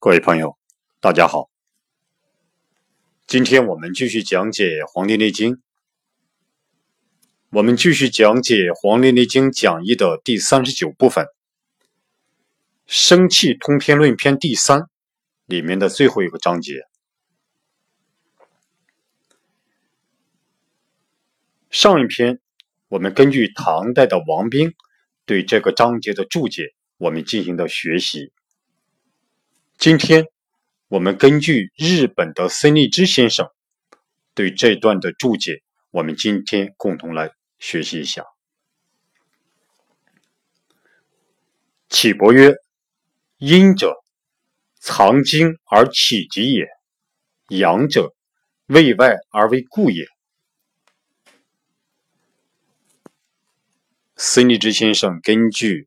各位朋友，大家好。今天我们继续讲解《黄帝内经》，我们继续讲解《黄帝内经》讲义的第三十九部分《生气通篇论篇》第三里面的最后一个章节。上一篇我们根据唐代的王冰对这个章节的注解，我们进行的学习。今天我们根据日本的森立之先生对这段的注解，我们今天共同来学习一下。启伯曰：“阴者，藏精而起极也；阳者，为外而为固也。”森立之先生根据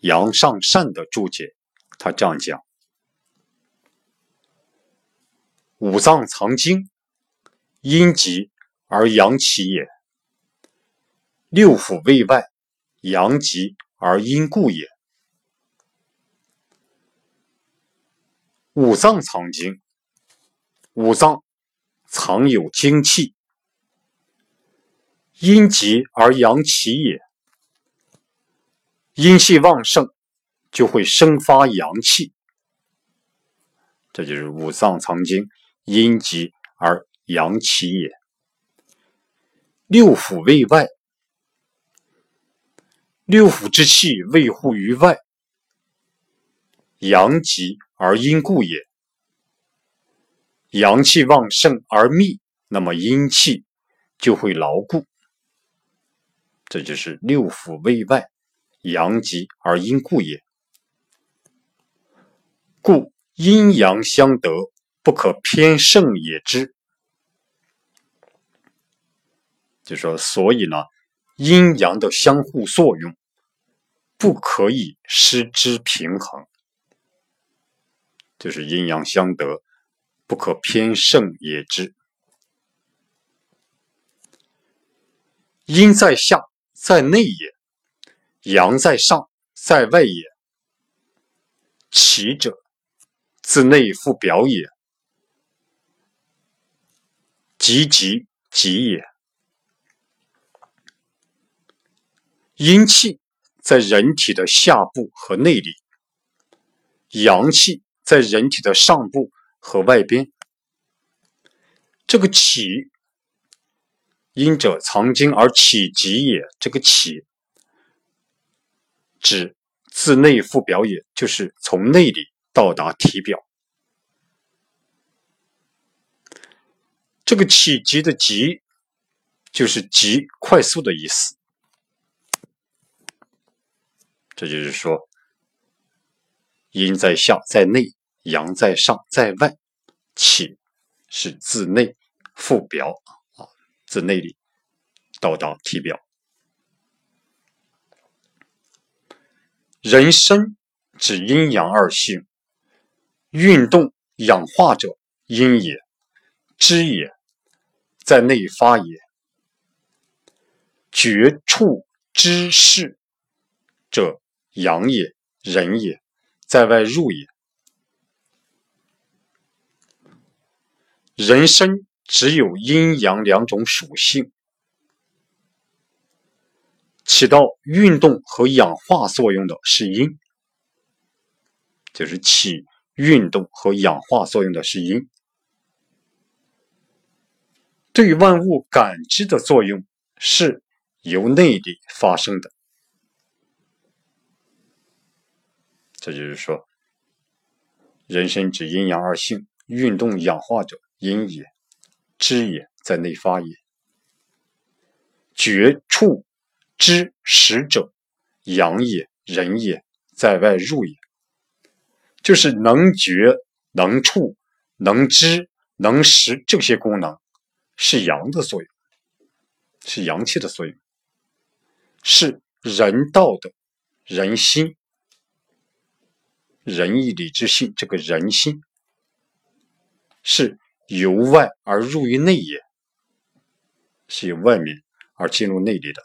杨尚善的注解，他这样讲。五脏藏精，阴极而阳起也；六腑为外，阳极而阴固也。五脏藏精，五脏藏有精气，阴极而阳起也。阴气旺盛，就会生发阳气，这就是五脏藏精。阴极而阳起也。六腑为外，六腑之气位乎于外，阳极而阴固也。阳气旺盛而密，那么阴气就会牢固。这就是六腑为外，阳极而阴固也。故阴阳相得。不可偏胜也之，就说所以呢，阴阳的相互作用不可以失之平衡，就是阴阳相得，不可偏胜也之。阴在下，在内也；阳在上，在外也。其者，自内复表也。急急急也。阴气在人体的下部和内里，阳气在人体的上部和外边。这个起，阴者藏精而起急也。这个起，指自内腹表也，就是从内里到达体表。这个起急的急，就是急快速的意思。这就是说，阴在下，在内；阳在上，在外。起是自内复表啊，自内里到达体表。人身指阴阳二性，运动养化者阴也，知也。在内发也，绝处知事者阳也，人也；在外入也。人身只有阴阳两种属性，起到运动和氧化作用的是阴，就是起运动和氧化作用的是阴。对万物感知的作用是由内里发生的，这就是说，人身指阴阳二性，运动氧化者阴也，知也在内发也，觉触知识者阳也，人也在外入也，就是能觉、能触、能知、能识这些功能。是阳的作用，是阳气的作用，是人道的人心、仁义礼智信。这个人心是由外而入于内也，是由外面而进入内里的。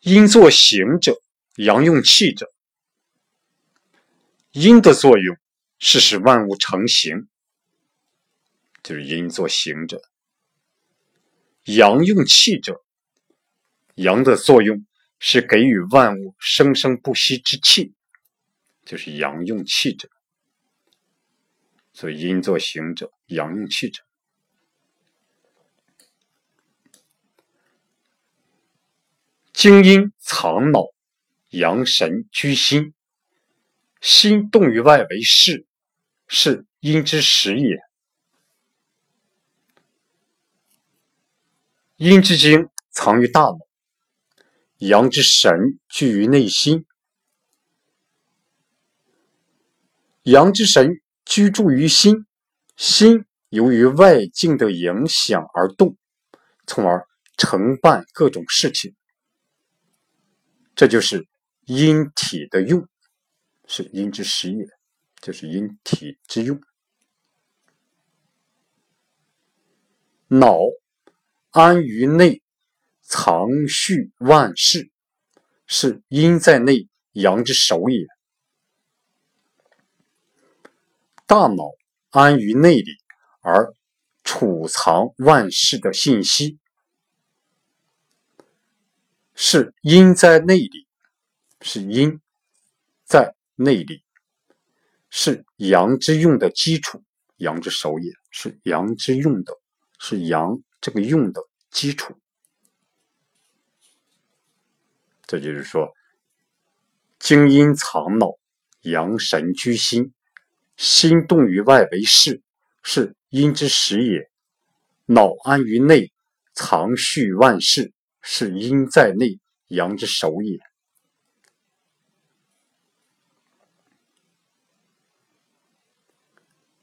阴作行者，阳用气者，阴的作用是使万物成形，就是阴作行者；阳用气者，阳的作用是给予万物生生不息之气，就是阳用气者。所以阴作行者，阳用气者。精阴藏脑，阳神居心。心动于外为事，是阴之始也。阴之精藏于大脑，阳之神居于内心。阳之神居住于心，心由于外境的影响而动，从而承办各种事情。这就是阴体的用。是阴之实也，就是阴体之用。脑安于内，藏蓄万事，是阴在内，阳之首也。大脑安于内里，而储藏万事的信息，是阴在内里，是阴在。内里是阳之用的基础，阳之首也是阳之用的，是阳这个用的基础。这就是说，精阴藏脑，阳神居心，心动于外为事，是阴之始也；脑安于内，藏蓄万事，是阴在内，阳之首也。《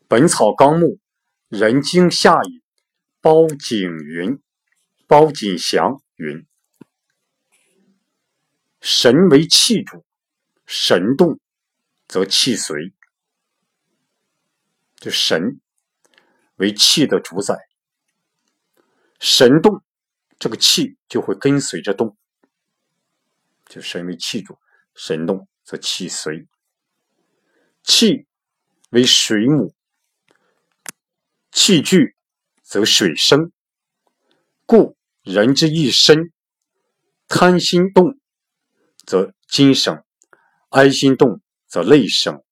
本草纲目》人经下引，包景云，包景祥云：神为气主，神动则气随。就神为气的主宰，神动，这个气就会跟随着动。就神为气主，神动则气随。气为水母。气聚则水生，故人之一生，贪心动则精生，哀心动则泪生，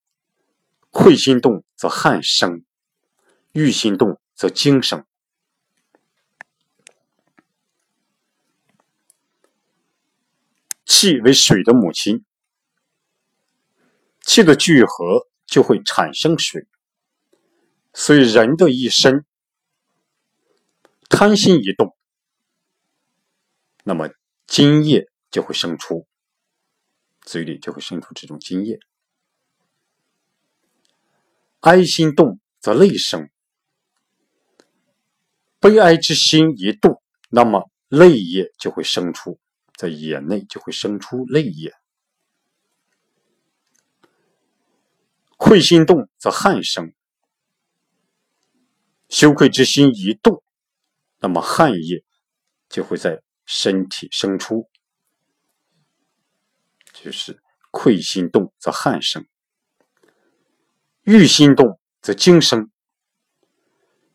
愧心动则汗生，欲心动则精生。气为水的母亲，气的聚合就会产生水。所以，人的一生贪心一动，那么精液就会生出，嘴里就会生出这种精液。哀心动则泪生，悲哀之心一动，那么泪液就会生出，在眼内就会生出泪液。愧心动则汗生。羞愧之心一动，那么汗液就会在身体生出，就是愧心动则汗生；欲心动则精生。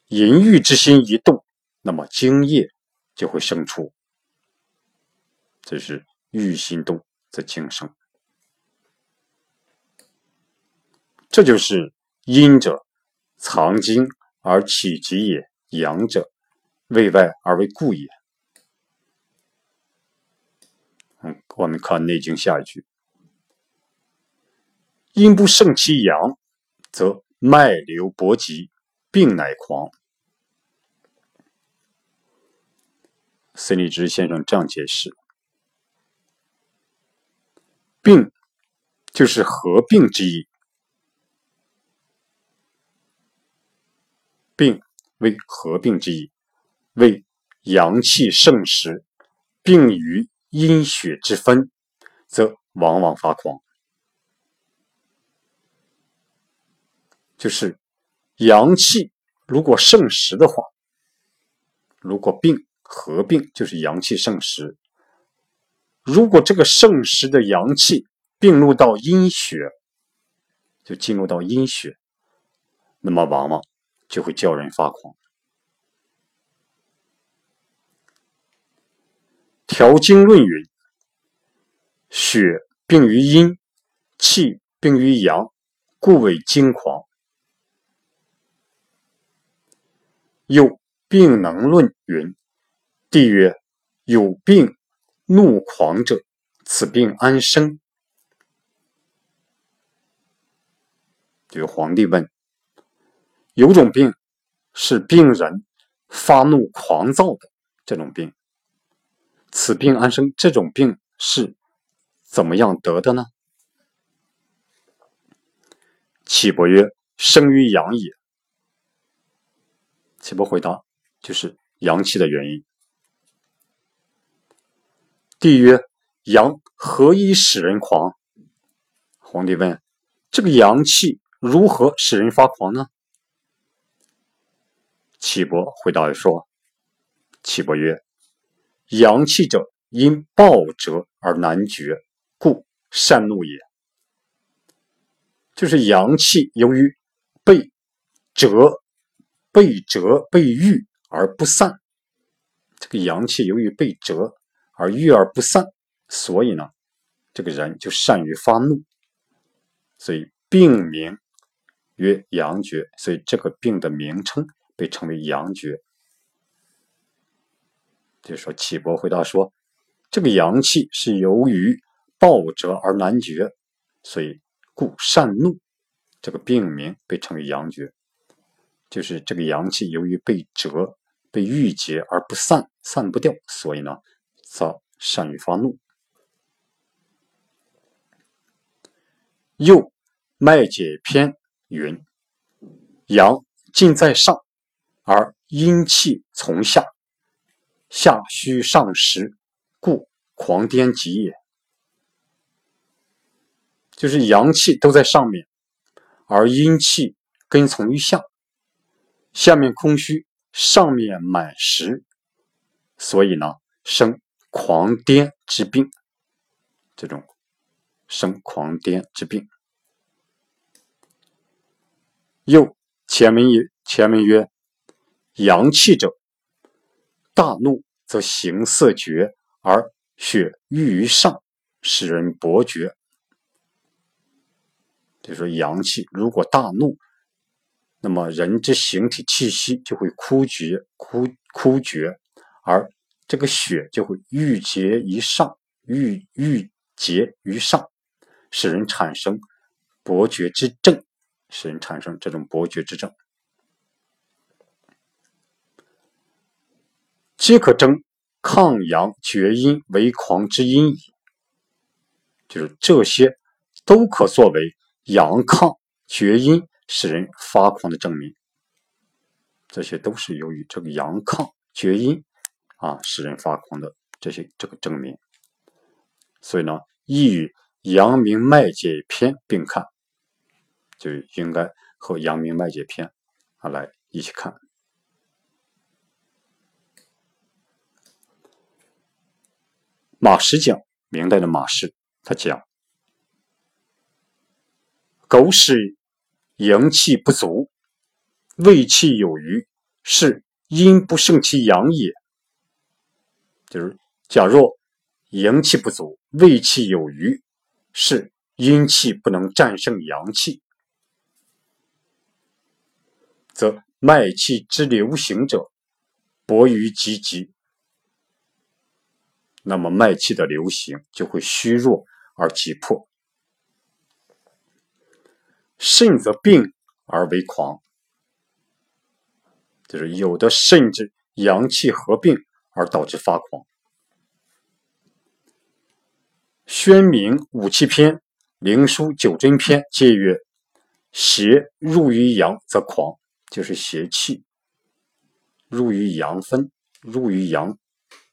淫欲之心一动，那么精液就会生出，这是欲心动则精生。这就是阴者藏精。而起疾也，阳者为外而为故也。嗯，我们看《内经》下一句：“阴不胜其阳，则脉流搏急，病乃狂。”孙立之先生这样解释：“病就是合并之意。”病为合并之意，为阳气盛时，病于阴血之分，则往往发狂。就是阳气如果盛时的话，如果病合并，就是阳气盛时。如果这个盛时的阳气并入到阴血，就进入到阴血，那么往往就会叫人发狂。《调经论》云：“血病于阴，气病于阳，故为惊狂。”又《病能论》云：“帝曰：有病怒狂者，此病安生？”这个皇帝问：“有种病是病人发怒狂躁的这种病。”此病安生？这种病是怎么样得的呢？岐伯曰：“生于阳也。”岐伯回答：“就是阳气的原因。”帝曰：“阳何以使人狂？”皇帝问：“这个阳气如何使人发狂呢？”岐伯回答说：“岐伯曰。”阳气者，因暴折而难绝，故善怒也。就是阳气由于被折、被折、被郁而不散。这个阳气由于被折而郁而不散，所以呢，这个人就善于发怒。所以病名曰阳绝，所以这个病的名称被称为阳绝。就说，岐伯回答说：“这个阳气是由于暴折而难绝，所以故善怒。这个病名被称为阳绝，就是这个阳气由于被折、被郁结而不散，散不掉，所以呢，则善于发怒。又脉解篇云：阳尽在上，而阴气从下。”下虚上实，故狂癫急也。就是阳气都在上面，而阴气跟从于下，下面空虚，上面满实，所以呢，生狂癫之病。这种生狂癫之病。又前文曰：前文曰，阳气者。大怒则形色绝，而血郁于上，使人伯绝。就说阳气如果大怒，那么人之形体气息就会枯绝、枯枯绝，而这个血就会郁结于上，郁郁结于上，使人产生伯绝之症，使人产生这种伯绝之症。皆可争抗阳厥阴为狂之阴矣。就是这些都可作为阳亢厥阴使人发狂的证明。这些都是由于这个阳亢厥阴啊使人发狂的这些这个证明。所以呢，宜与阳明脉解篇并看，就应该和阳明脉解篇啊来一起看。马氏讲，明代的马氏，他讲：狗屎阳气不足，胃气有余，是阴不胜其阳也。就是假若阳气不足，胃气有余，是阴气不能战胜阳气，则脉气之流行者薄于积极。那么脉气的流行就会虚弱而急迫，肾则病而为狂，就是有的甚至阳气合并而导致发狂。宣明五气篇、灵枢九真篇皆曰：邪入于阳则狂，就是邪气入于阳分，入于阳。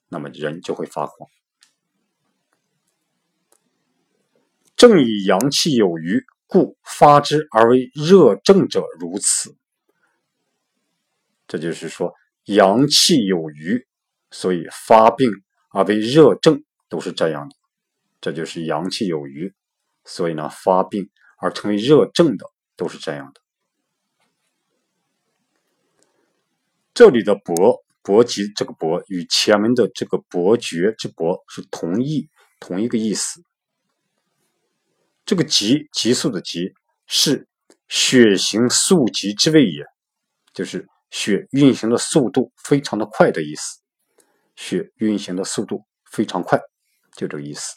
那么人就会发狂。正以阳气有余，故发之而为热症者如此。这就是说，阳气有余，所以发病而为热症，都是这样的。这就是阳气有余，所以呢发病而成为热症的，都是这样的。这里的“薄”伯吉这个“伯”与前面的这个“伯爵”之“伯”是同义，同一个意思。这个“急”急速的“急”是血行速急之谓也，就是血运行的速度非常的快的意思。血运行的速度非常快，就这个意思。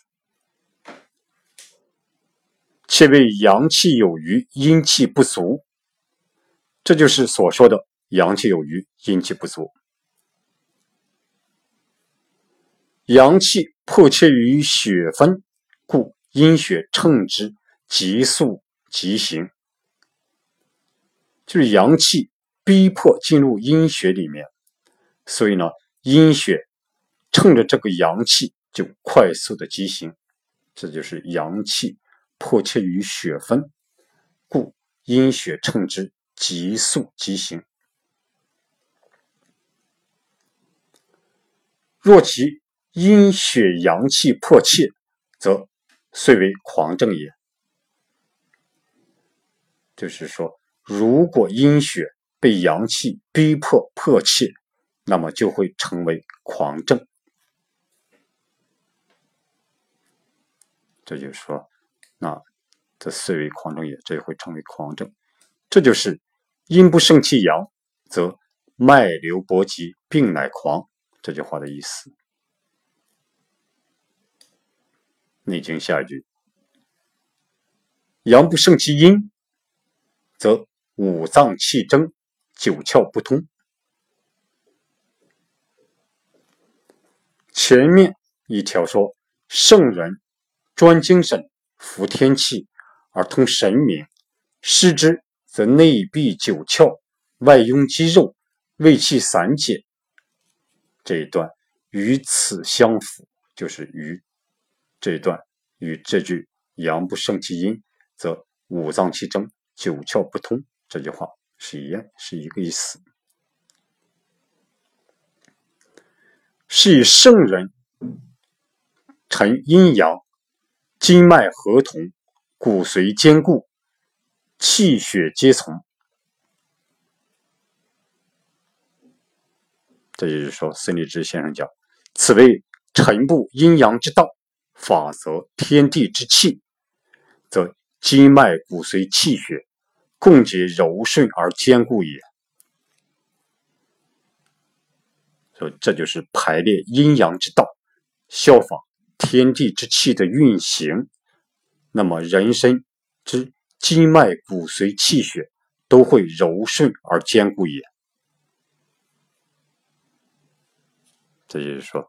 且为阳气有余，阴气不足，这就是所说的阳气有余，阴气不足。阳气迫切于血分，故阴血乘之，急速急行。就是阳气逼迫进入阴血里面，所以呢，阴血。趁着这个阳气就快速的急行，这就是阳气迫切于血分，故阴血乘之急速急行。若其阴血阳气迫切，则遂为狂症也。就是说，如果阴血被阳气逼迫迫切，那么就会成为狂症。这就是说，那这虽为狂症也，这也会成为狂症。这就是阴不胜气阳，则脉流搏急，病乃狂。这句话的意思。《内经》下一句：阳不胜其阴，则五脏气争，九窍不通。前面一条说圣人。专精神，服天气而通神明，失之则内闭九窍，外壅肌肉，胃气散解。这一段与此相符，就是与这一段与这句“阳不胜其阴，则五脏气争，九窍不通”这句话是一样，是一个意思。是以圣人成阴阳。经脉合同，骨髓坚固，气血皆从。这就是说，孙立之先生讲：“此为臣部阴阳之道，法则天地之气，则经脉骨髓气血共结柔顺而坚固也。”说这就是排列阴阳之道，效仿。天地之气的运行，那么人身之筋脉骨髓气血都会柔顺而坚固也。这就是说，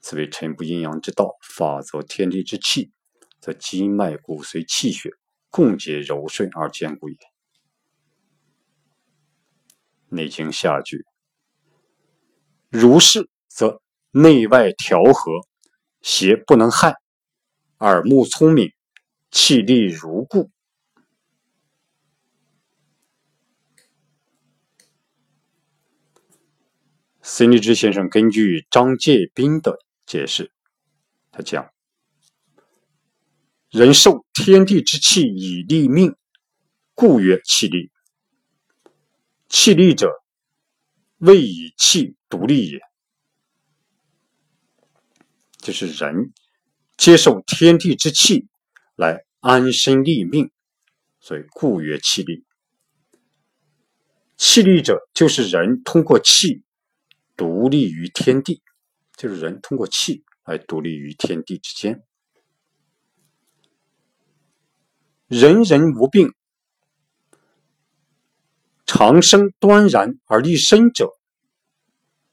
此为臣不阴阳之道，法则天地之气，则筋脉骨髓气血共结柔顺而坚固也。《内经》下句，如是，则内外调和。邪不能害，耳目聪明，气力如故。孙立之先生根据张介宾的解释，他讲：人受天地之气以立命，故曰气立。气立者，谓以气独立也。就是人接受天地之气来安身立命，所以故曰气力。气力者，就是人通过气独立于天地，就是人通过气来独立于天地之间。人人无病，长生端然而立身者，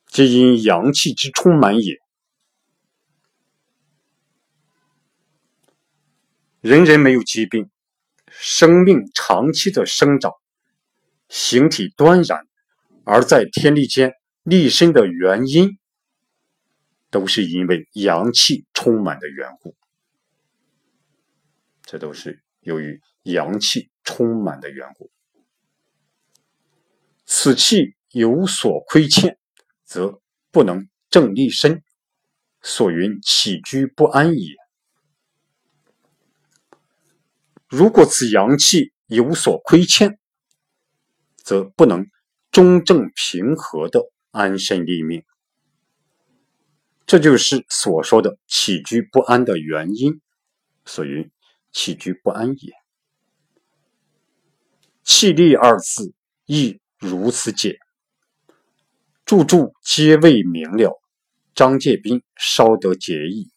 皆因阳气之充满也。人人没有疾病，生命长期的生长，形体端然，而在天地间立身的原因，都是因为阳气充满的缘故。这都是由于阳气充满的缘故。此气有所亏欠，则不能正立身，所云起居不安也。如果此阳气有所亏欠，则不能中正平和的安身立命。这就是所说的起居不安的原因，所云起居不安也。气力二字亦如此解，注注皆未明了。张介宾稍得解意。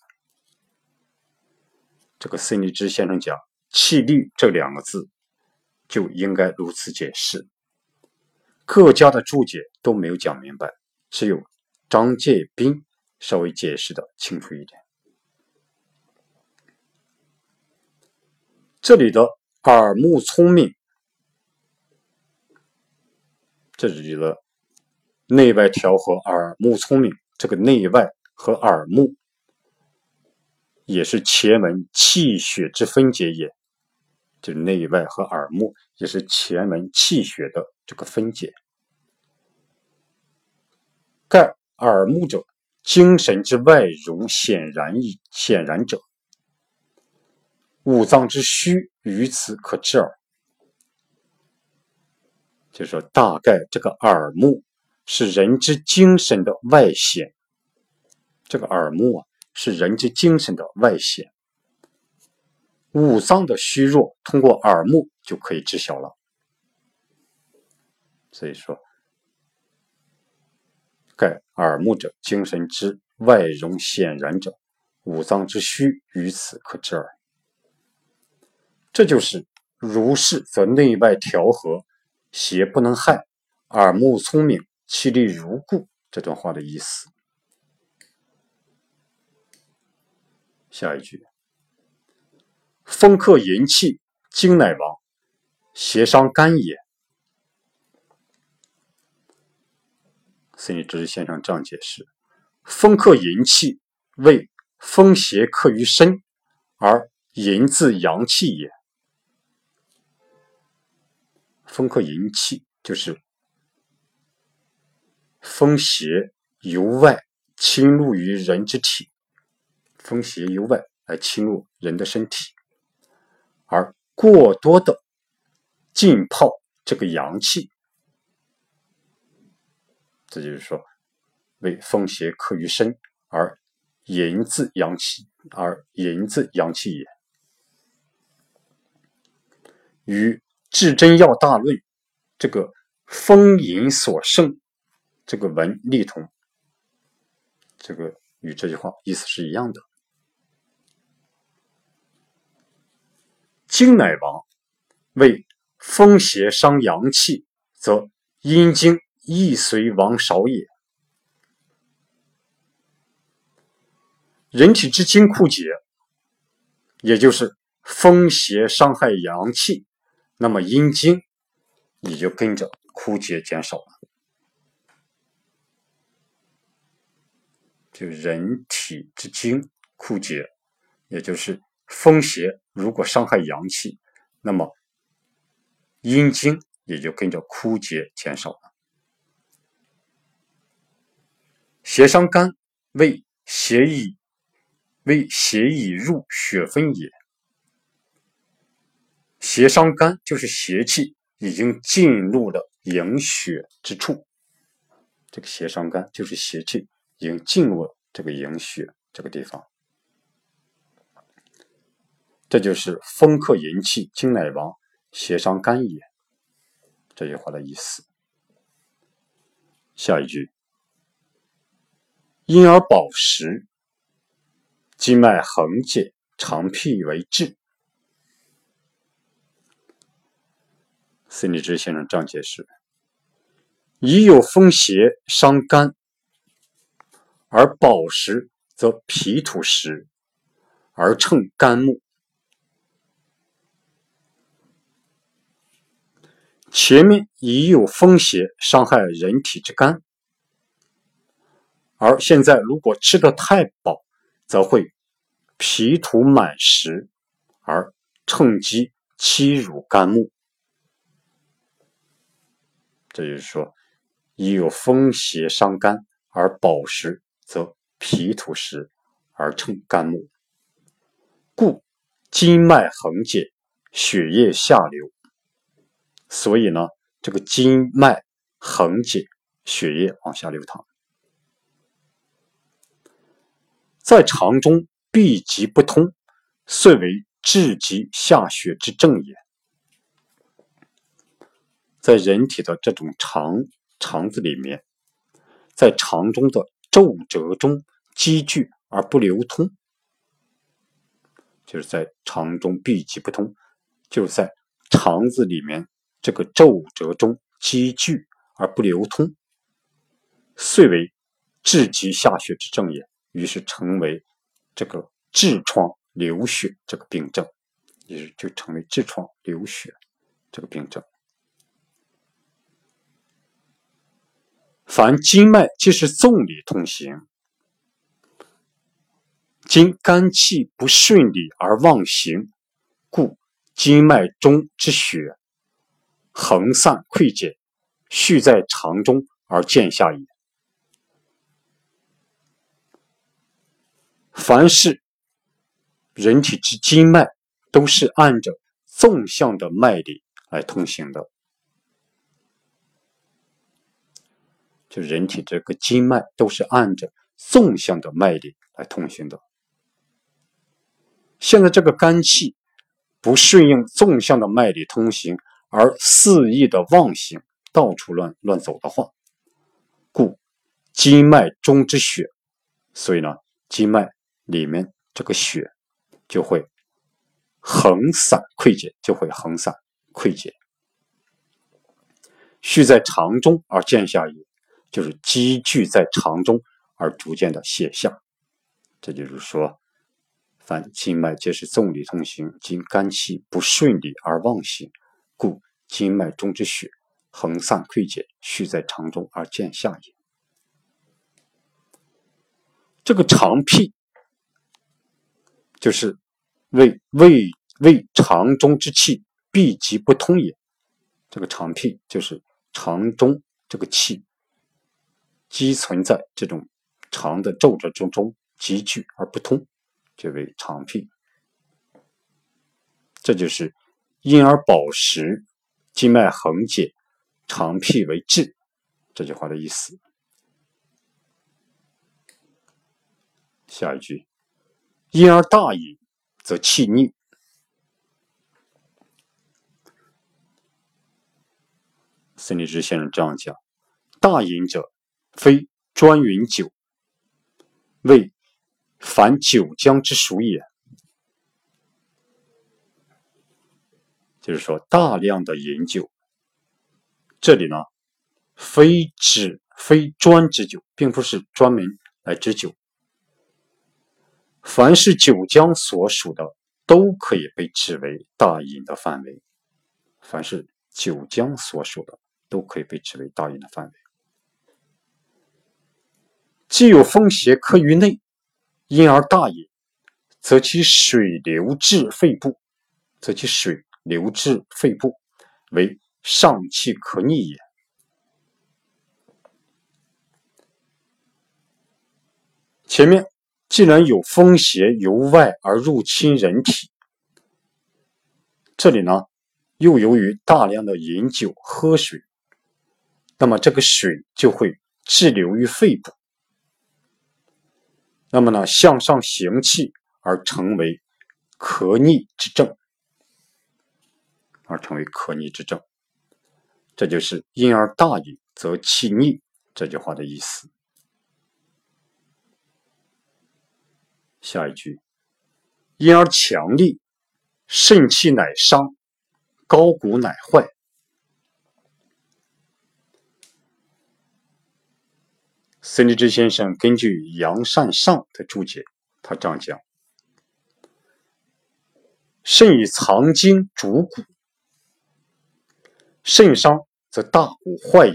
这个孙立之先生讲“气力”这两个字，就应该如此解释。各家的注解都没有讲明白，只有张介宾。稍微解释的清楚一点。这里的耳目聪明，这里的内外调和，耳目聪明，这个内外和耳目，也是前门气血之分解也。就是内外和耳目，也是前门气血的这个分解。盖耳目者。精神之外容显然矣，显然者，五脏之虚于此可知耳。就说大概这个耳目是人之精神的外显，这个耳目啊是人之精神的外显，五脏的虚弱通过耳目就可以知晓了。所以说。盖耳目者，精神之外容显然者，五脏之虚于此可知耳。这就是如是则内外调和，邪不能害，耳目聪明，气力如故这段话的意思。下一句，风克淫气，精乃亡，邪伤肝也。孙立之先生这样解释：风克淫气，为风邪克于身，而淫自阳气也。风克淫气，就是风邪由外侵入于人之体，风邪由外来侵入人的身体，而过多的浸泡这个阳气。这就是说，为风邪克于身，而淫自阳气，而淫自阳气也。与《至真要大论》这个风淫所胜这个文立同，这个与这句话意思是一样的。精乃亡，为风邪伤阳气，则阴经。亦随亡少也。人体之精枯竭，也就是风邪伤害阳气，那么阴精也就跟着枯竭减少了。就人体之精枯竭，也就是风邪如果伤害阳气，那么阴经也就跟着枯竭减少了。邪伤肝，为邪已为邪已入血分也。邪伤肝就是邪气已经进入了营血之处。这个邪伤肝就是邪气已经进入了这个营血这个地方。这就是风克淫气，精乃亡，邪伤肝也。这句话的意思。下一句。因而饱食，经脉横解，长辟为治。孙立之先生这样解释：已有风邪伤肝，而饱食则脾土实，而称肝木。前面已有风邪伤害人体之肝。而现在，如果吃得太饱，则会脾土满实，而趁机欺辱肝木。这就是说，已有风邪伤肝，而饱食则脾土实，而趁肝木。故经脉横结，血液下流，所以呢，这个经脉横结，血液往下流淌，在肠中闭急不通，遂为至极下血之症也。在人体的这种肠肠子里面，在肠中的皱褶中积聚而不流通，就是在肠中闭集不通，就在肠子里面这个皱褶中积聚而不流通，遂为痔疾下血之症也。于是成为这个痔疮流血这个病症，于是就成为痔疮流血这个病症。凡经脉皆是纵理通行，经肝气不顺理而妄行，故经脉中之血横散溃解，蓄在肠中而见下也。凡是人体之经脉，都是按着纵向的脉理来通行的。就人体这个经脉都是按着纵向的脉理来通行的。现在这个肝气不顺应纵向的脉理通行，而肆意的妄行，到处乱乱走的话，故经脉中之血，所以呢，经脉里面这个血就会横散溃解，就会横散溃解，蓄在肠中而见下也。就是积聚在肠中而逐渐的泻下，这就是说，凡经脉皆是纵理通行，经肝气不顺理而妄行，故经脉中之血横散溃解，蓄在肠中而见下也。这个肠癖，就是为胃胃肠中之气闭集不通也。这个肠癖就是肠中这个气。积存在这种肠的皱褶中中积聚而不通，就为肠癖。这就是因而饱食，经脉横解，肠癖为滞这句话的意思。下一句，因而大饮则气逆。孙立之先生这样讲：大饮者。非专饮酒，为凡酒浆之属也。就是说，大量的饮酒，这里呢，非指非专指酒，并不是专门来指酒。凡是九江所属的，都可以被指为大隐的范围。凡是九江所属的，都可以被指为大隐的范围。既有风邪克于内，因而大饮，则其水流至肺部，则其水流至肺部，为上气可逆也。前面既然有风邪由外而入侵人体，这里呢又由于大量的饮酒喝水，那么这个水就会滞留于肺部。那么呢，向上行气而成为咳逆之症，而成为咳逆之症，这就是因而大饮则气逆这句话的意思。下一句，因而强力，肾气乃伤，高骨乃坏。孙立之先生根据杨善上的注解，他这样讲：肾以藏精主骨，肾伤则大骨坏也。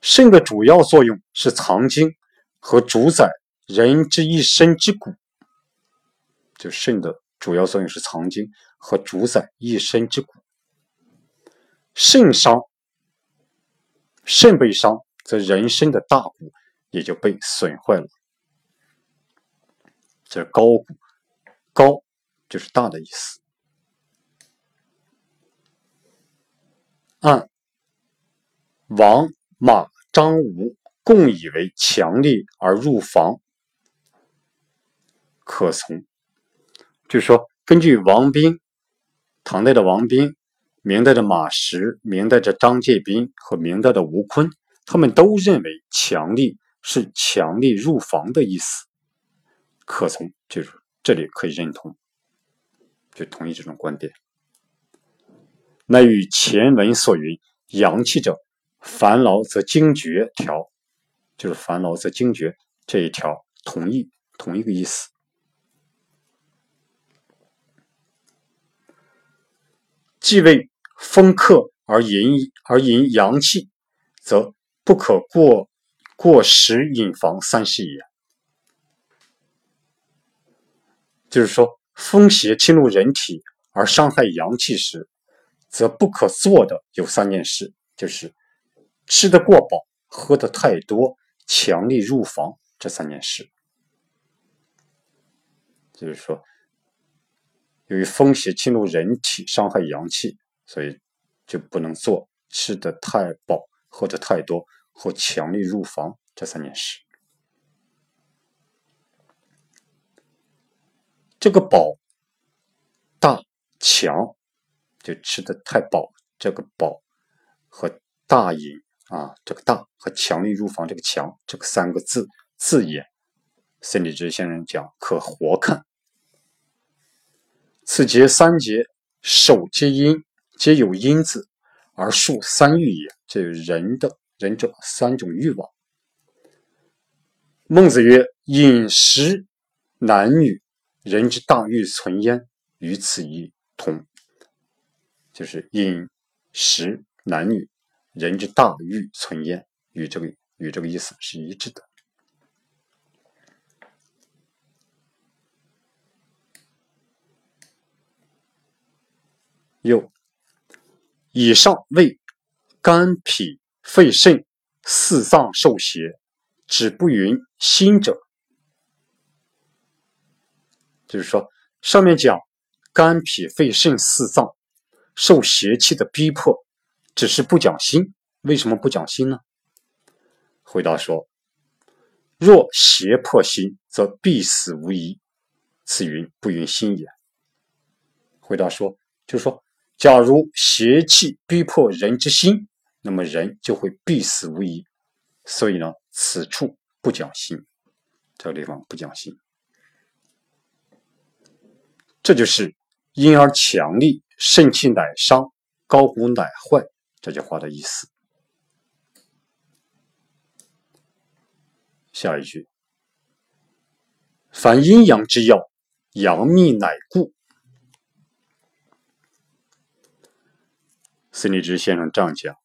肾的主要作用是藏精和主宰人之一身之骨，就肾的主要作用是藏精和主宰一身之骨，肾伤。肾被伤，则人身的大骨也就被损坏了。这高骨，高就是大的意思。按王马张吴共以为强力而入房，可从。就是说，根据王斌，唐代的王斌，明代的马识，明代的张介宾和明代的吴坤，他们都认为强力是强力入房的意思，可从。就是这里可以认同，就同意这种观点。那与前文所云“阳气者，烦劳则惊厥”条，就是烦劳则惊厥这一条，同意同一个意思。既为风克而引而引阳气，则不可过过食引房三事也。就是说，风邪侵入人体而伤害阳气时，则不可做的有三件事，就是吃得过饱、喝得太多、强力入房这三件事。就是说。由于风邪侵入人体，伤害阳气，所以就不能做吃的太饱、喝的太多或强力入房这三件事。这个饱、大、强，就吃的太饱，这个饱和大饮啊，这个大和强力入房这个强，这个三个字字眼，孙立之先生讲可活看。此节三节，手皆阴，皆有阴字，而数三欲也。这人的人者三种欲望。孟子曰：“饮食男女，人之大欲存焉，与此一同。”就是饮食男女，人之大欲存焉，与这个与这个意思是一致的。又，以上为肝脾肺肾四脏受邪，止不云心者，就是说，上面讲肝脾肺肾四脏受邪气的逼迫，只是不讲心。为什么不讲心呢？回答说：若邪迫心，则必死无疑。此云不云心也。回答说，就是说。假如邪气逼迫人之心，那么人就会必死无疑。所以呢，此处不讲心，这个地方不讲心，这就是“阴而强力，肾气乃伤，高骨乃坏”这句话的意思。下一句：“凡阴阳之要，阳秘乃固。”孙立之先生这样讲：“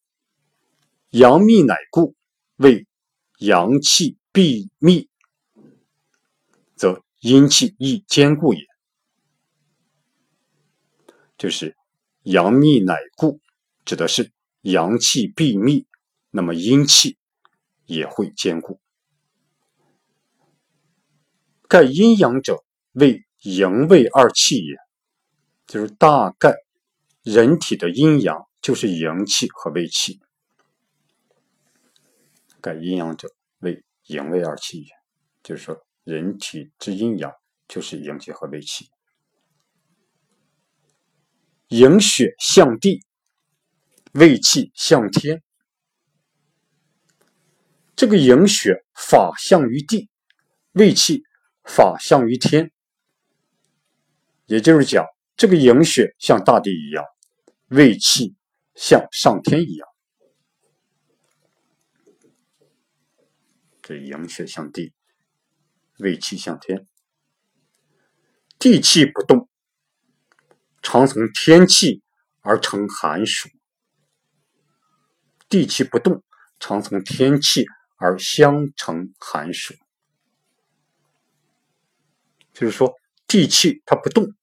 阳秘乃固，为阳气必密，则阴气亦坚固也。”就是阳秘乃固，指的是阳气闭密，那么阴气也会坚固。盖阴阳者，为营卫二气也，就是大概人体的阴阳。就是阳气和胃气，盖阴阳者为营卫二气也。就是说，人体之阴阳就是阳气和胃气。营血向地，胃气向天。这个营血法向于地，胃气法向于天。也就是讲，这个营血像大地一样，胃气。像上天一样，这营血向地，胃气向天，地气不动，常从天气而成寒暑；地气不动，常从天气而相成寒暑。就是说，地气它不动，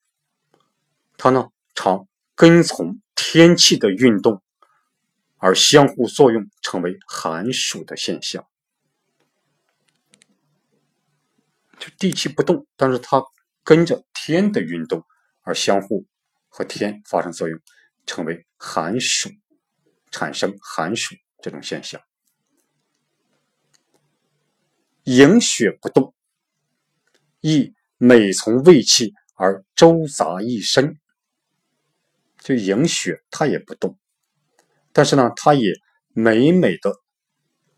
它呢常跟从。天气的运动，而相互作用，成为寒暑的现象。就地气不动，但是它跟着天的运动而相互和天发生作用，成为寒暑，产生寒暑这种现象。营血不动，亦每从胃气而周杂一身。就营血，它也不动，但是呢，它也美美的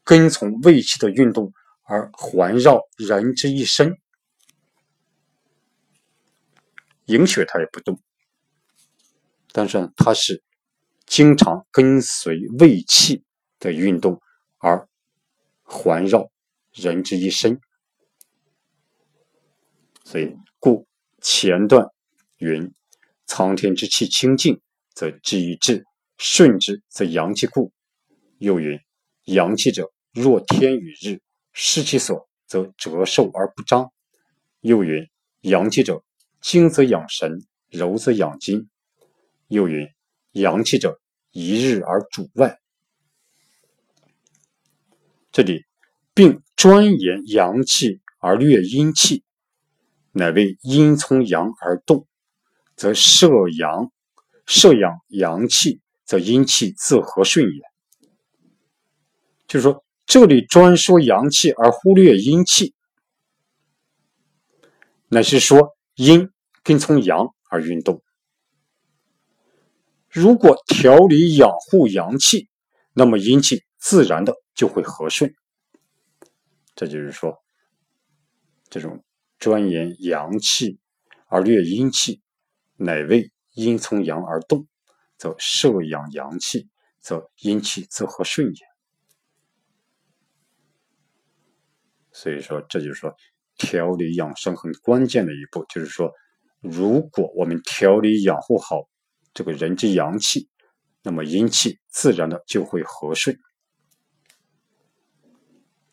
跟从胃气的运动而环绕人之一身。营血它也不动，但是呢，它是经常跟随胃气的运动而环绕人之一身。所以，故前段云。苍天之气清净，则志于志；顺之，则阳气固。又云：阳气者，若天与日，失其所，则折寿而不彰。又云：阳气者，精则养神，柔则养筋。又云：阳气者，一日而主外。这里并专言阳气而略阴气，乃为阴从阳而动。则摄阳，摄养阳气，则阴气自和顺也。就是说，这里专说阳气而忽略阴气，乃是说阴跟从阳而运动。如果调理养护阳气，那么阴气自然的就会和顺。这就是说，这种专研阳气而略阴气。乃为阴从阳而动，则摄养阳气，则阴气自和顺也。所以说，这就是说调理养生很关键的一步，就是说，如果我们调理养护好这个人之阳气，那么阴气自然的就会和顺。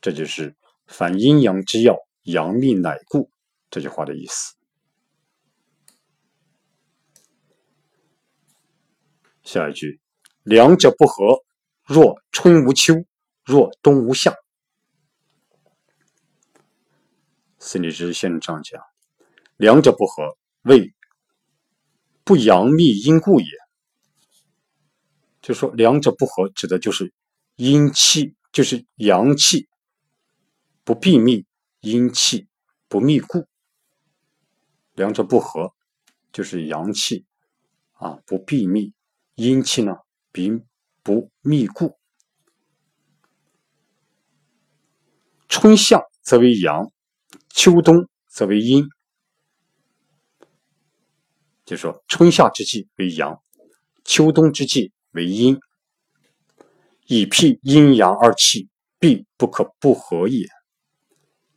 这就是“凡阴阳之要，阳命乃固”这句话的意思。下一句，两者不和，若春无秋，若冬无夏。孙立之先生这样讲：两者不和，谓不阳密阴固也。就说两者不和，指的就是阴气，就是阳气不闭密，阴气不密固。两者不和，就是阳气啊不闭密。阴气呢，并不密固。春夏则为阳，秋冬则为阴。就说春夏之际为阳，秋冬之际为阴，以辟阴阳二气必不可不和也。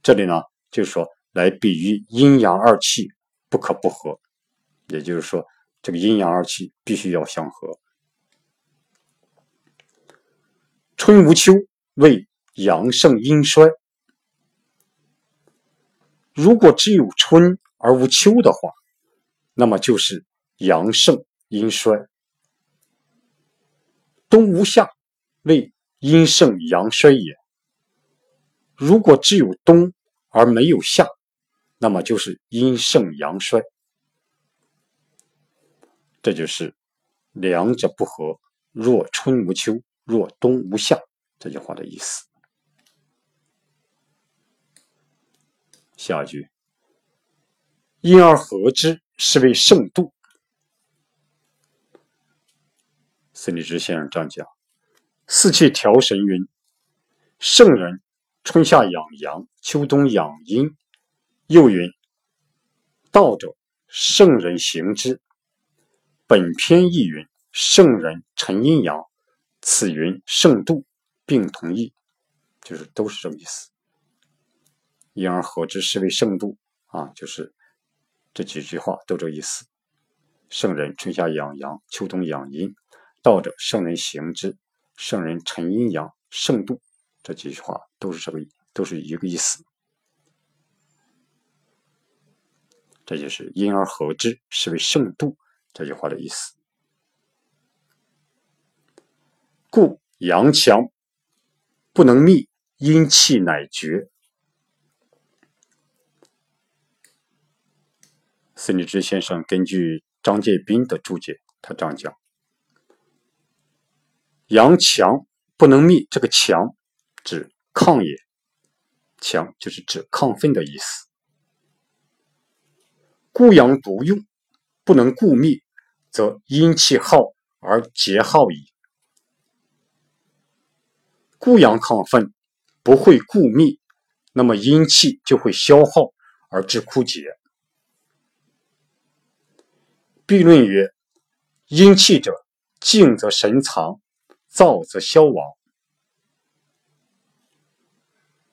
这里呢，就是说来比喻阴阳二气不可不和，也就是说。这个阴阳二气必须要相合。春无秋，为阳盛阴衰。如果只有春而无秋的话，那么就是阳盛阴衰。冬无夏，为阴盛阳衰也。如果只有冬而没有夏，那么就是阴盛阳衰。这就是两者不和，若春无秋，若冬无夏这句话的意思。下一句，因而合之，是为圣度。孙立之先生这样讲：四气调神云，圣人春夏养阳，秋冬养阴。又云，道者，圣人行之。本篇亦云：“圣人成阴阳，此云圣度，并同意，就是都是这个意思。因而合之，是为圣度啊，就是这几句话都这意思。圣人春夏养阳，秋冬养阴，道者圣人行之。圣人成阴阳，圣度，这几句话都是这个，都是一个意思。这就是因而合之，是为圣度。”这句话的意思，故阳强不能密，阴气乃绝。孙立之先生根据张介宾的注解，他这样讲：阳强不能密，这个强指亢也，强就是指亢奋的意思。固阳独用，不能固密，则阴气耗而竭耗矣。固阳亢奋，不会固密，那么阴气就会消耗而致枯竭。悖论曰：阴气者，静则神藏，躁则消亡。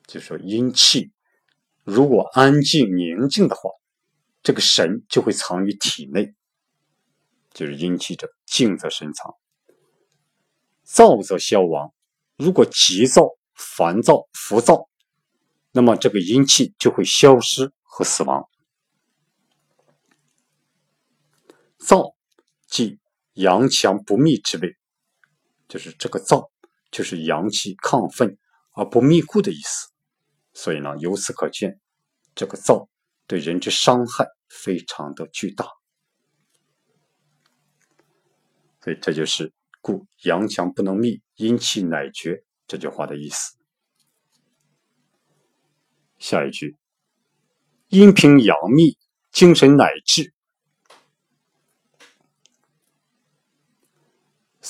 就说阴气如果安静宁静的话，这个神就会藏于体内。就是阴气者，静则神藏，躁则消亡。如果急躁、烦躁、浮躁，那么这个阴气就会消失和死亡。燥，即阳强不密之谓，就是这个燥，就是阳气亢奋而不密固的意思。所以呢，由此可见，这个燥对人之伤害非常的巨大。所以这就是“故阳强不能密，阴气乃绝”这句话的意思。下一句：“阴平阳密，精神乃至。”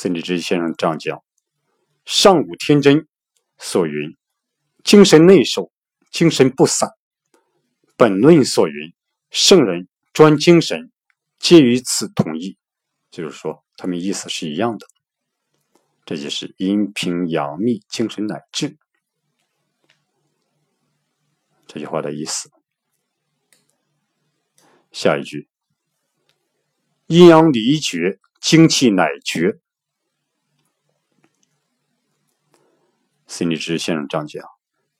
孙立之先生这样讲：“上古天真所云，精神内守，精神不散。本论所云，圣人专精神，皆于此同义。就是说，他们意思是一样的。这就是阴平阳密，精神乃至这句话的意思。下一句：阴阳离绝，精气乃绝。”孙立之先生这样讲：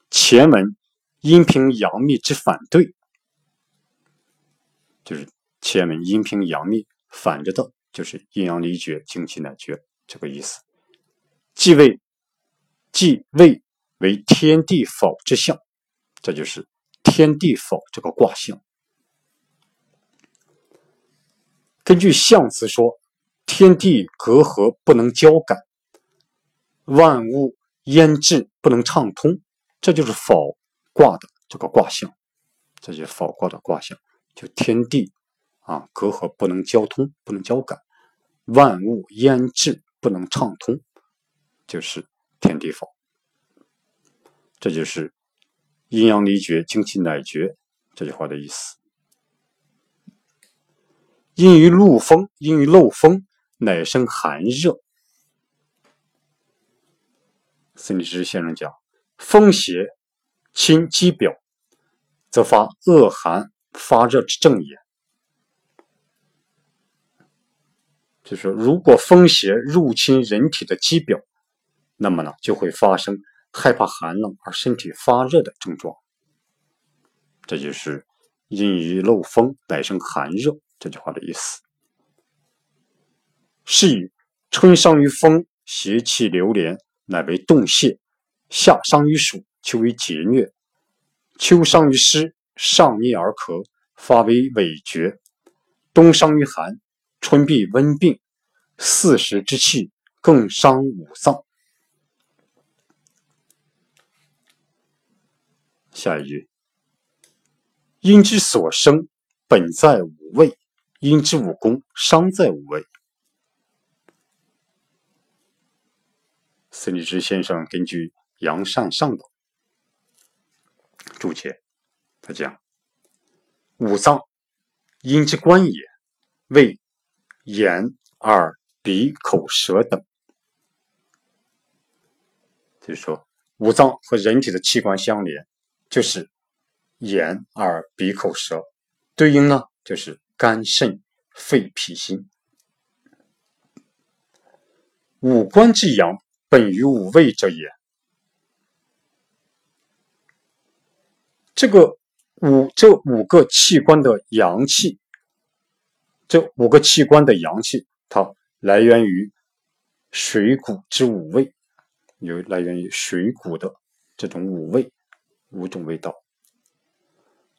前文阴平阳密之反对，就是前文阴平阳密反着的，就是阴阳离绝，精气乃绝这个意思。即位，即位为天地否之象，这就是天地否这个卦象。根据象辞说，天地隔阂不能交感，万物。焉至不能畅通，这就是否卦的这个卦象，这就是否卦的卦象，就天地啊隔阂不能交通，不能交感，万物焉至不能畅通，就是天地否。这就是阴阳离绝，精气乃绝这句话的意思。因于露风，因于漏风，乃生寒热。孙立之先生讲：“风邪侵肌表，则发恶寒发热之症也。”就说，如果风邪入侵人体的肌表，那么呢，就会发生害怕寒冷而身体发热的症状。这就是“阴于漏风，乃生寒热”这句话的意思。是以春伤于风，邪气流连。乃为冻泄，夏伤于暑，秋为节疟；秋伤于湿，上逆而咳，发为痿厥；冬伤于寒，春必温病。四时之气更伤五脏。下一句：阴之所生，本在五味；阴之五功，伤在五味。孙立之先生根据杨善上的注解，他讲：五脏，阴之官也，为眼、耳、鼻、口、舌等。就是说，五脏和人体的器官相连，就是眼、耳、鼻、口、舌，对应呢就是肝、肾、肺、脾、心。五官之阳。本于五味者也。这个五这五个器官的阳气，这五个器官的阳气，它来源于水谷之五味，有来源于水谷的这种五味，五种味道。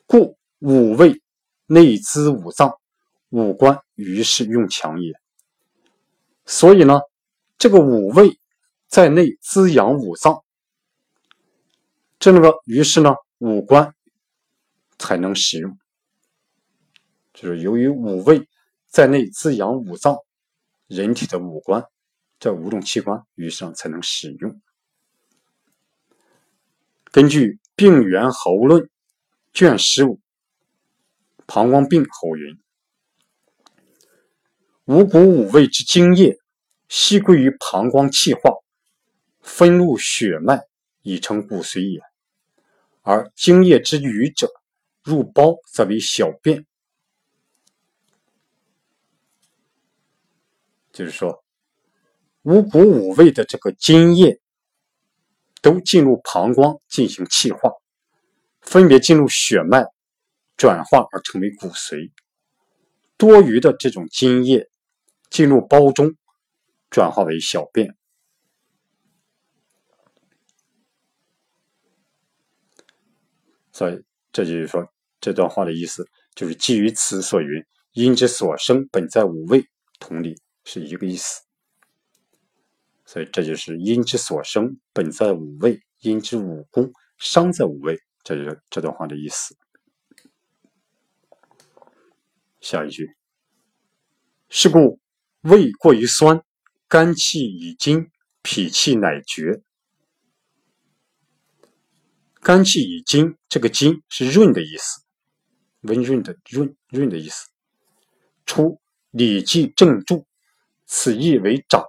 故五味内滋五脏，五官于是用强也。所以呢，这个五味在内滋养五脏，这个于是呢，五官才能使用。就是由于五味在内滋养五脏，人体的五官这五种器官于是才能使用。根据《病源喉论》卷十五，膀胱病候云：五谷五味之精液，悉归于膀胱气化，分入血脉，已成骨髓也。而精液之余者，入胞则为小便。就是说，五谷五味的这个精液。都进入膀胱进行气化，分别进入血脉转化而成为骨髓。多余的这种津液进入胞中，转化为小便。所以这就是说，这段话的意思就是基于此所云“阴之所生，本在五味”，同理是一个意思。所以这就是阴之所生，本在五味；阴之五功，伤在五味。这就是这段话的意思。下一句：是故胃过于酸，肝气已经，脾气乃绝。肝气已经，这个“经”是润的意思，温润的润，润的意思。出《礼记正注》，此意为长，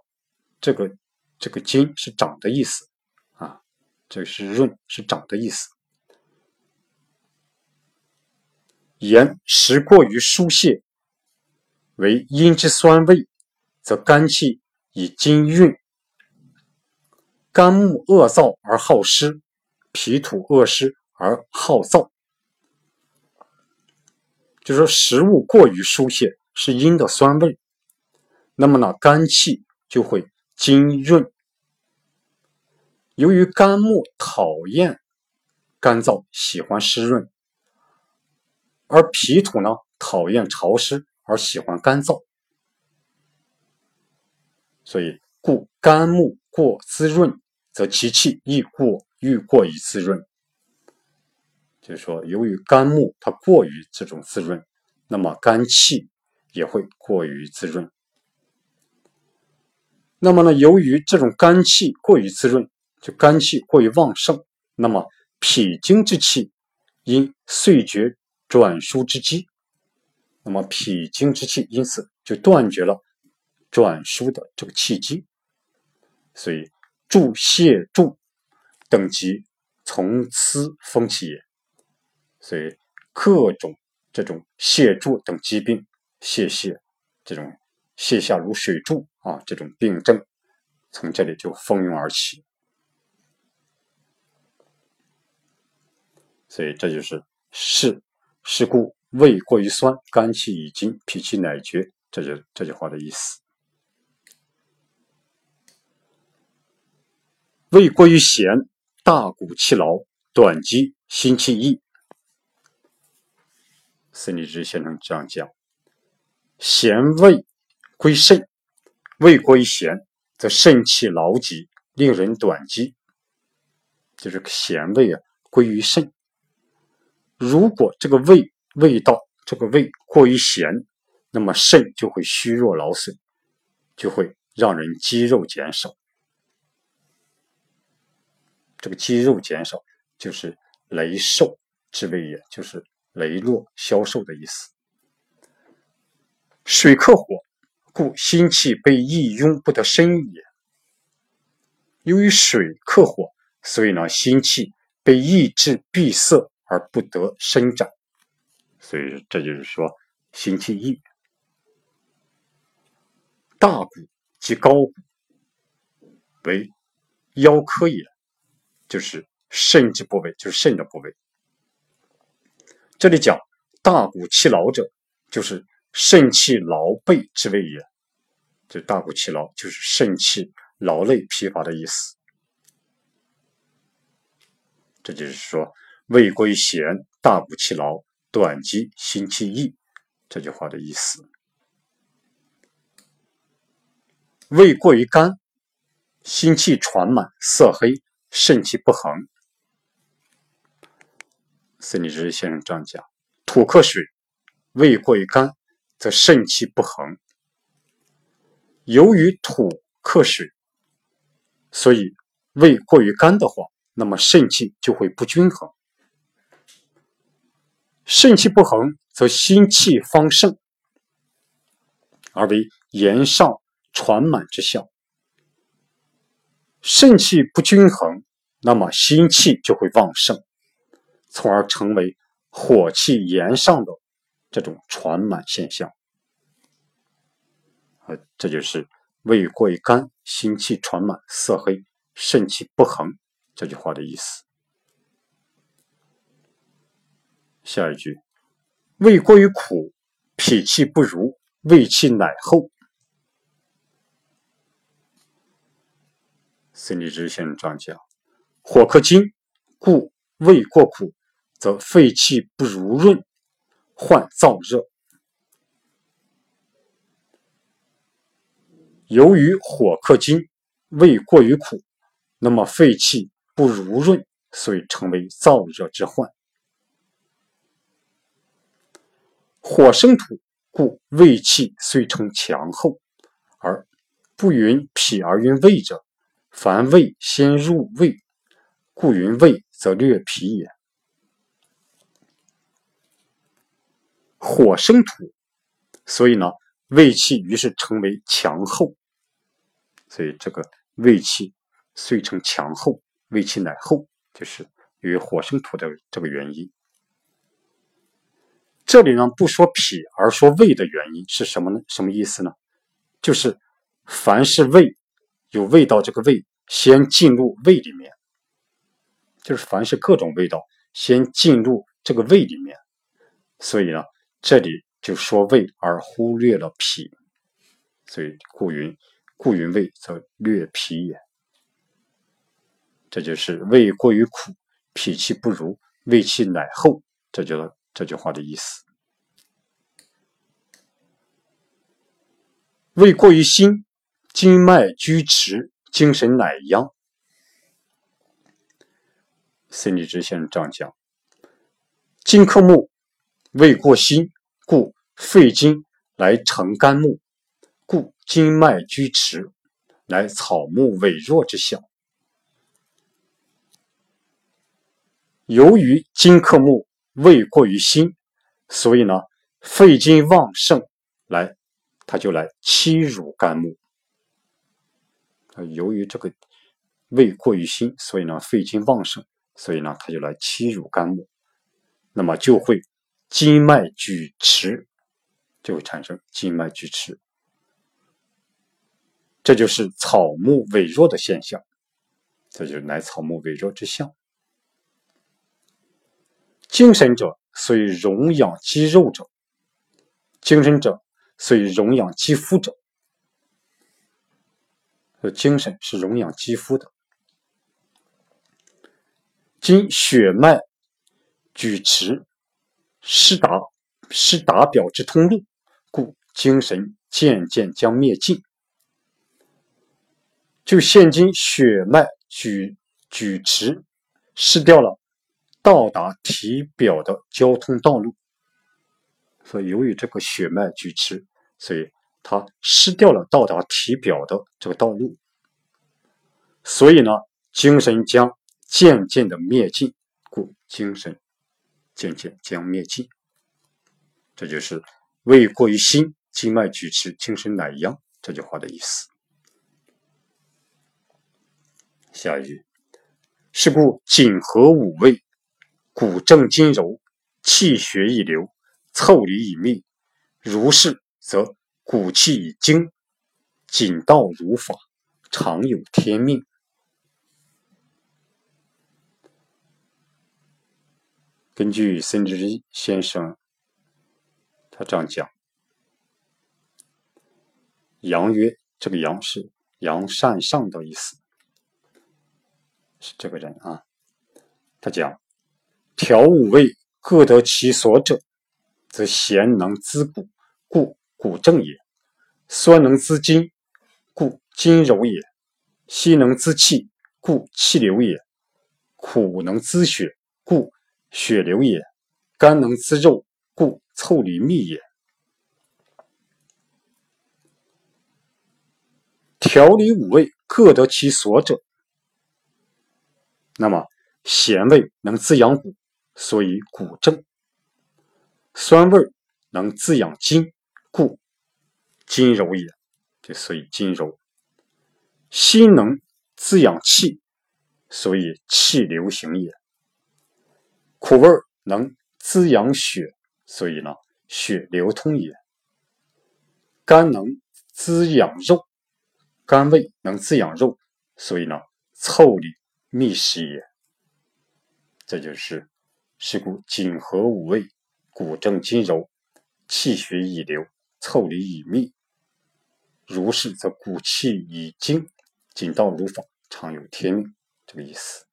这个。这个“筋”是长的意思，啊，这是“润”是长的意思。言食过于疏泄，为阴之酸味，则肝气以津运，肝木恶燥而好湿，脾土恶湿而好燥。就说食物过于疏泄是阴的酸味，那么呢，肝气就会津润。由于肝木讨厌干燥，喜欢湿润，而脾土呢讨厌潮湿，而喜欢干燥，所以故肝木过滋润，则其气亦过欲过于滋润。就是说，由于肝木它过于这种滋润，那么肝气也会过于滋润。那么呢，由于这种肝气过于滋润。就肝气过于旺盛，那么脾经之气因遂绝转输之机，那么脾经之气因此就断绝了转输的这个契机，所以注泻注等级从此风起也。所以各种这种泻注等疾病，泄泻这种泻下如水柱啊这种病症，从这里就蜂拥而起。所以这就是是是故胃过于酸，肝气已经，脾气乃绝，这就这句话的意思。胃过于咸，大骨气劳，短肌，心气溢。孙立之先生这样讲：咸味归肾，胃过于咸，则肾气劳极，令人短肌。就是咸味啊，归于肾。如果这个胃味道这个胃过于咸，那么肾就会虚弱劳损，就会让人肌肉减少。这个肌肉减少就是羸瘦之谓也，就是羸弱消瘦的意思。水克火，故心气被抑拥不得伸也。由于水克火，所以呢心气被抑制闭塞。而不得伸展，所以这就是说，心气溢。大骨及高骨为腰科也，就是肾之部位，就是肾的部位。这里讲大骨气劳者，就是肾气劳惫之谓也。这大骨气劳就是肾气劳累疲乏的意思。这就是说。胃归咸，大骨气劳，短急心气溢。这句话的意思，胃过于干，心气喘满，色黑，肾气不恒。孙立之先生这样讲：土克水，胃过于干，则肾气不恒。由于土克水，所以胃过于干的话，那么肾气就会不均衡。肾气不恒，则心气方盛，而为炎上传满之象。肾气不均衡，那么心气就会旺盛，从而成为火气炎上的这种传满现象。呃，这就是胃过于干，心气传满，色黑，肾气不恒这句话的意思。下一句，胃过于苦，脾气不如，胃气乃厚。孙立之先生这样讲：火克金，故胃过苦，则肺气不如润，患燥热。由于火克金，胃过于苦，那么肺气不如润，所以成为燥热之患。火生土，故胃气虽称强厚，而不云脾而云胃者，凡胃先入胃，故云胃则略脾也。火生土，所以呢，胃气于是成为强厚，所以这个胃气遂成强厚，胃气乃厚，就是由于火生土的这个原因。这里呢不说脾而说胃的原因是什么呢？什么意思呢？就是凡是胃有味道，这个胃先进入胃里面，就是凡是各种味道先进入这个胃里面，所以呢这里就说胃而忽略了脾，所以故云故云胃则略脾也。这就是胃过于苦，脾气不如，胃气乃厚，这就。这句话的意思：胃过于辛，经脉拘迟，精神乃央。孙立之先生这样讲：金克木，未过心，故肺经来成肝木，故经脉拘迟，乃草木萎弱之象。由于金克木。未过于心，所以呢，肺经旺盛，来，他就来欺辱肝木。啊，由于这个胃过于辛，所以呢，肺经旺盛，所以呢，他就来欺辱肝木，那么就会经脉举迟，就会产生经脉举迟，这就是草木萎弱的现象，这就是乃草木萎弱之象。精神者，虽容养肌肉者；精神者，虽容养肌肤者。的精神是容养肌肤的。今血脉举迟，失达失达表之通路，故精神渐渐将灭尽。就现今血脉举举迟，失掉了。到达体表的交通道路，所以由于这个血脉举迟，所以它失掉了到达体表的这个道路，所以呢，精神将渐渐的灭尽，故精神渐渐将灭尽。这就是胃过于心，经脉举迟，精神乃央这句话的意思。下一句，是故紧合五味。骨正筋柔，气血一流，腠理已密。如是，则骨气已精，谨道如法，常有天命。根据孙之先生，他这样讲：“阳曰，这个阳是阳善上的意思，是这个人啊。他讲。”调五味，各得其所者，则贤能滋骨，故骨正也；酸能滋筋，故筋柔也；辛能滋气，故气流也；苦能滋血，故血流也；甘能滋肉，故腠理密也。调理五味，各得其所者。那么，咸味能滋养骨，所以骨正；酸味能滋养筋，故筋柔也，就所以筋柔；心能滋养气，所以气流行也；苦味能滋养血，所以呢血流通也；肝能滋养肉。肝味能滋养肉，所以呢，腠理密实也。这就是是故紧合五味，骨正筋柔，气血已流，凑离已密。如是，则骨气已精，筋道如法，常有天命。这个意思。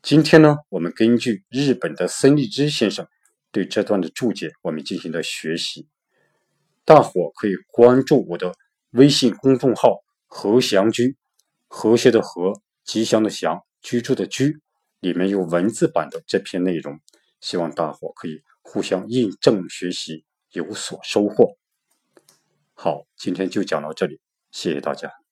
今天呢，我们根据日本的森立之先生对这段的注解，我们进行了学习。大伙可以关注我的。微信公众号“和祥居”，和谐的和，吉祥的祥，居住的居，里面有文字版的这篇内容，希望大伙可以互相印证学习，有所收获。好，今天就讲到这里，谢谢大家。